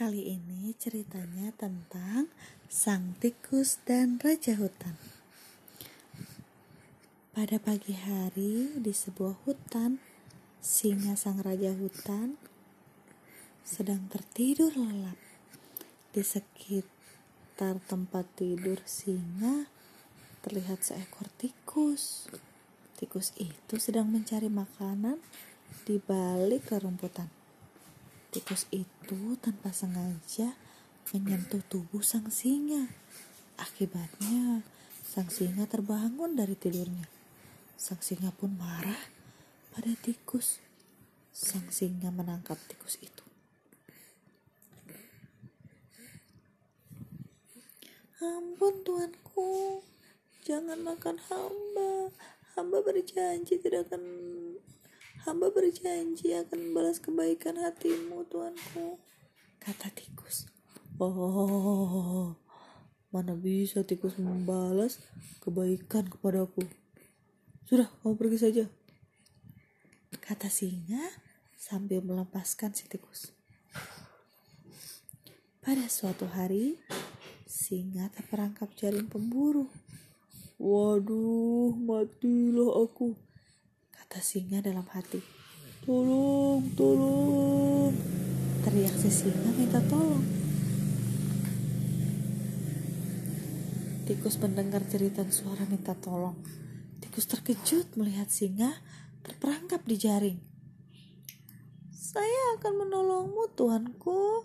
Kali ini ceritanya tentang sang tikus dan raja hutan. Pada pagi hari di sebuah hutan, singa sang raja hutan sedang tertidur lelap. Di sekitar tempat tidur singa terlihat seekor tikus. Tikus itu sedang mencari makanan di balik rerumputan. Tikus itu tanpa sengaja menyentuh tubuh sang singa. Akibatnya, sang singa terbangun dari tidurnya. Sang singa pun marah pada tikus. Sang singa menangkap tikus itu. Ampun tuanku, jangan makan hamba. Hamba berjanji tidak akan hamba berjanji akan membalas kebaikan hatimu tuanku. Kata tikus. Oh, mana bisa tikus membalas kebaikan kepadaku. Sudah, kamu pergi saja. Kata singa sambil melepaskan si tikus. Pada suatu hari, Singa terperangkap jaring pemburu. Waduh, matilah aku, kata singa dalam hati. Tolong, tolong, teriak si singa minta tolong. Tikus mendengar cerita suara minta tolong. Tikus terkejut melihat singa terperangkap di jaring. Saya akan menolongmu, tuanku,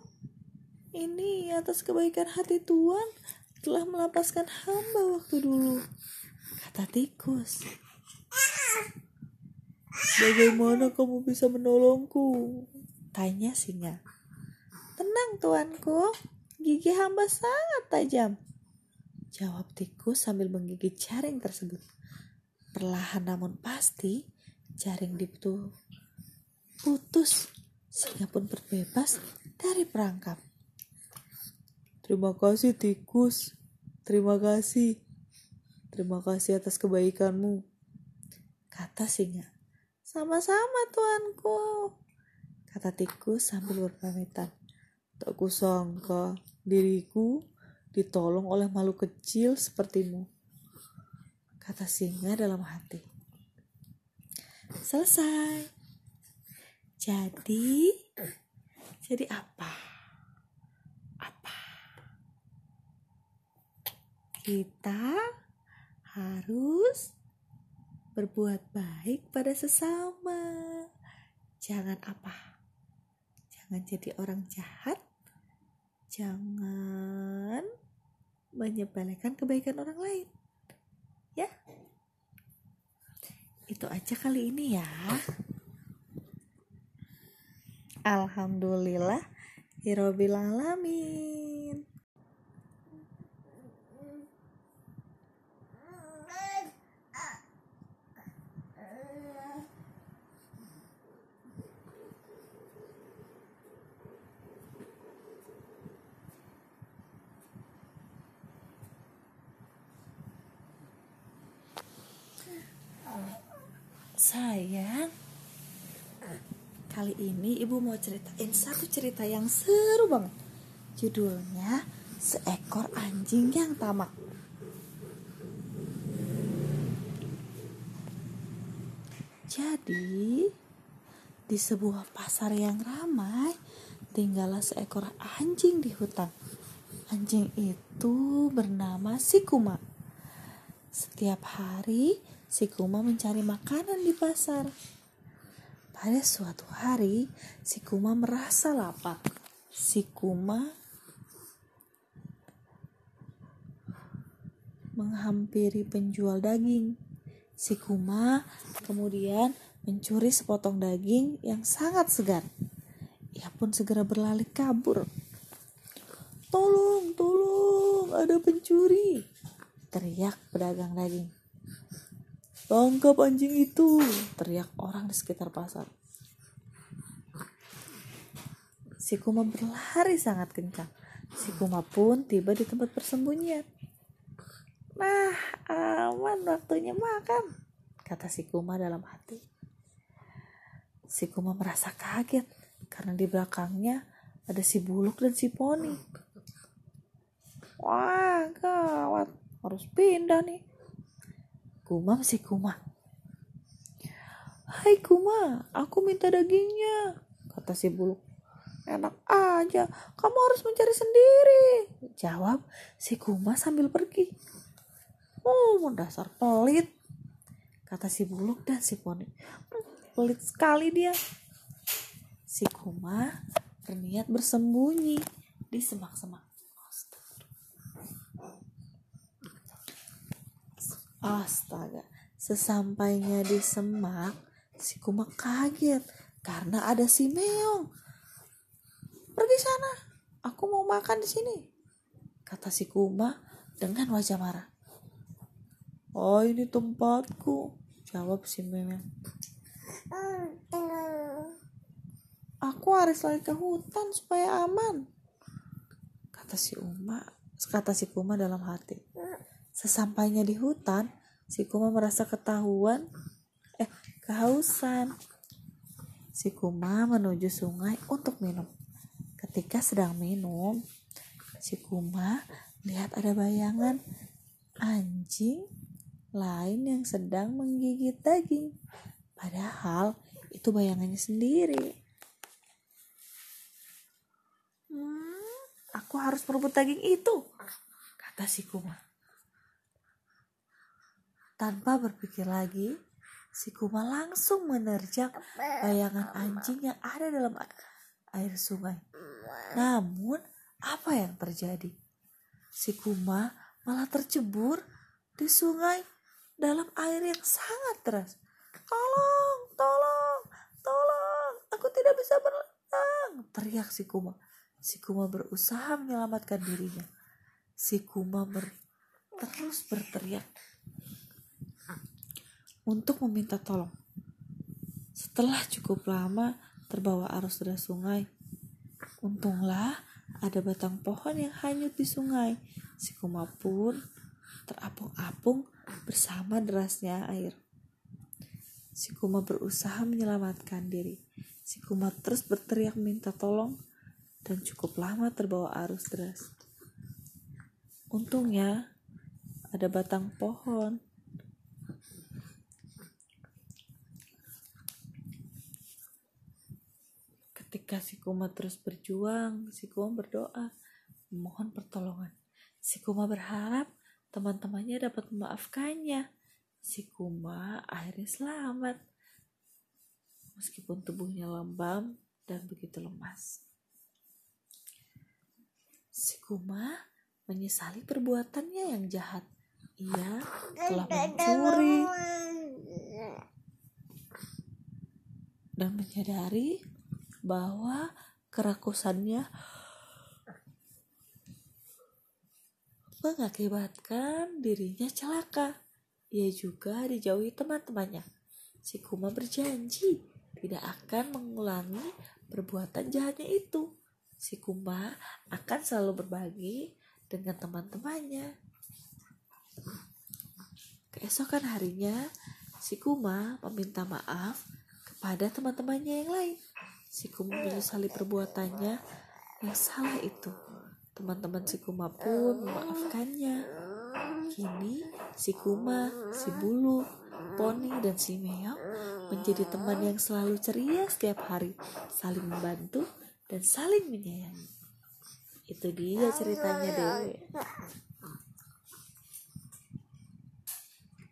ini atas kebaikan hati Tuhan telah melepaskan hamba waktu dulu. Kata tikus. Bagaimana kamu bisa menolongku? Tanya singa. Tenang tuanku, gigi hamba sangat tajam. Jawab tikus sambil menggigit jaring tersebut. Perlahan namun pasti, jaring itu putus. Singa pun berbebas dari perangkap. Terima kasih tikus. Terima kasih. Terima kasih atas kebaikanmu. Kata singa. Sama-sama tuanku. Kata tikus sambil berpamitan. Tak kusangka diriku ditolong oleh makhluk kecil sepertimu. Kata singa dalam hati. Selesai. Jadi, jadi apa? kita harus berbuat baik pada sesama. Jangan apa? Jangan jadi orang jahat. Jangan menyepelekan kebaikan orang lain. Ya. Itu aja kali ini ya. Alhamdulillah. Hirobil alamin. Sayang, kali ini ibu mau ceritain satu cerita yang seru banget. Judulnya Seekor Anjing yang Tamak. Jadi, di sebuah pasar yang ramai, tinggallah seekor anjing di hutan. Anjing itu bernama Sikuma. Setiap hari, si Kuma mencari makanan di pasar. Pada suatu hari, si Kuma merasa lapar. Si Kuma menghampiri penjual daging. Si Kuma kemudian mencuri sepotong daging yang sangat segar. Ia pun segera berlari kabur. Tolong, tolong, ada pencuri! Teriak pedagang daging. Tangkap anjing itu, teriak orang di sekitar pasar. Si Kuma berlari sangat kencang. Si Kuma pun tiba di tempat persembunyian. Nah, aman waktunya makan, kata si Kuma dalam hati. Si Kuma merasa kaget karena di belakangnya ada si buluk dan si poni wah gawat harus pindah nih kumam si kuma. Hai kuma aku minta dagingnya kata si buluk enak aja kamu harus mencari sendiri jawab si kuma sambil pergi. Oh dasar pelit kata si buluk dan si poni. Hmm, pelit sekali dia. Si kuma berniat bersembunyi di semak-semak. Astaga, sesampainya di semak, si kuma kaget karena ada si meong. Pergi sana, aku mau makan di sini, kata si kuma dengan wajah marah. Oh ini tempatku, jawab si meong. Aku harus lari ke hutan supaya aman. Kata si Uma, kata si Kuma dalam hati. Sesampainya di hutan, si Kuma merasa ketahuan, eh kehausan. Si Kuma menuju sungai untuk minum. Ketika sedang minum, si Kuma lihat ada bayangan anjing lain yang sedang menggigit daging. Padahal itu bayangannya sendiri. Aku harus merebut daging itu, kata si Kuma. Tanpa berpikir lagi, si Kuma langsung menerjang bayangan anjing yang ada dalam air sungai. Namun, apa yang terjadi? Si Kuma malah tercebur di sungai dalam air yang sangat deras. Tolong, tolong, tolong, aku tidak bisa berenang, teriak si Kuma. Si Kuma berusaha menyelamatkan dirinya. Si Kuma ber terus berteriak untuk meminta tolong. Setelah cukup lama terbawa arus deras sungai, untunglah ada batang pohon yang hanyut di sungai. Si Kuma pun terapung-apung bersama derasnya air. Si Kuma berusaha menyelamatkan diri. Si Kuma terus berteriak minta tolong dan cukup lama terbawa arus deras. Untungnya ada batang pohon. Ketika si Kuma terus berjuang, si Kuma berdoa memohon pertolongan. Si Kuma berharap teman-temannya dapat memaafkannya. Si Kuma akhirnya selamat. Meskipun tubuhnya lembam dan begitu lemas. Si Kuma menyesali perbuatannya yang jahat. Ia telah mencuri dan menyadari bahwa kerakusannya mengakibatkan dirinya celaka. Ia juga dijauhi teman-temannya. Si Kuma berjanji tidak akan mengulangi perbuatan jahatnya itu si Kuma akan selalu berbagi dengan teman-temannya. Keesokan harinya, si Kuma meminta maaf kepada teman-temannya yang lain. Si Kuma menyesali perbuatannya yang salah itu. Teman-teman si Kuma pun memaafkannya. Kini si Kuma, si Bulu, Poni, dan si Meong menjadi teman yang selalu ceria setiap hari, saling membantu dan saling menyayangi. Itu dia ceritanya deh.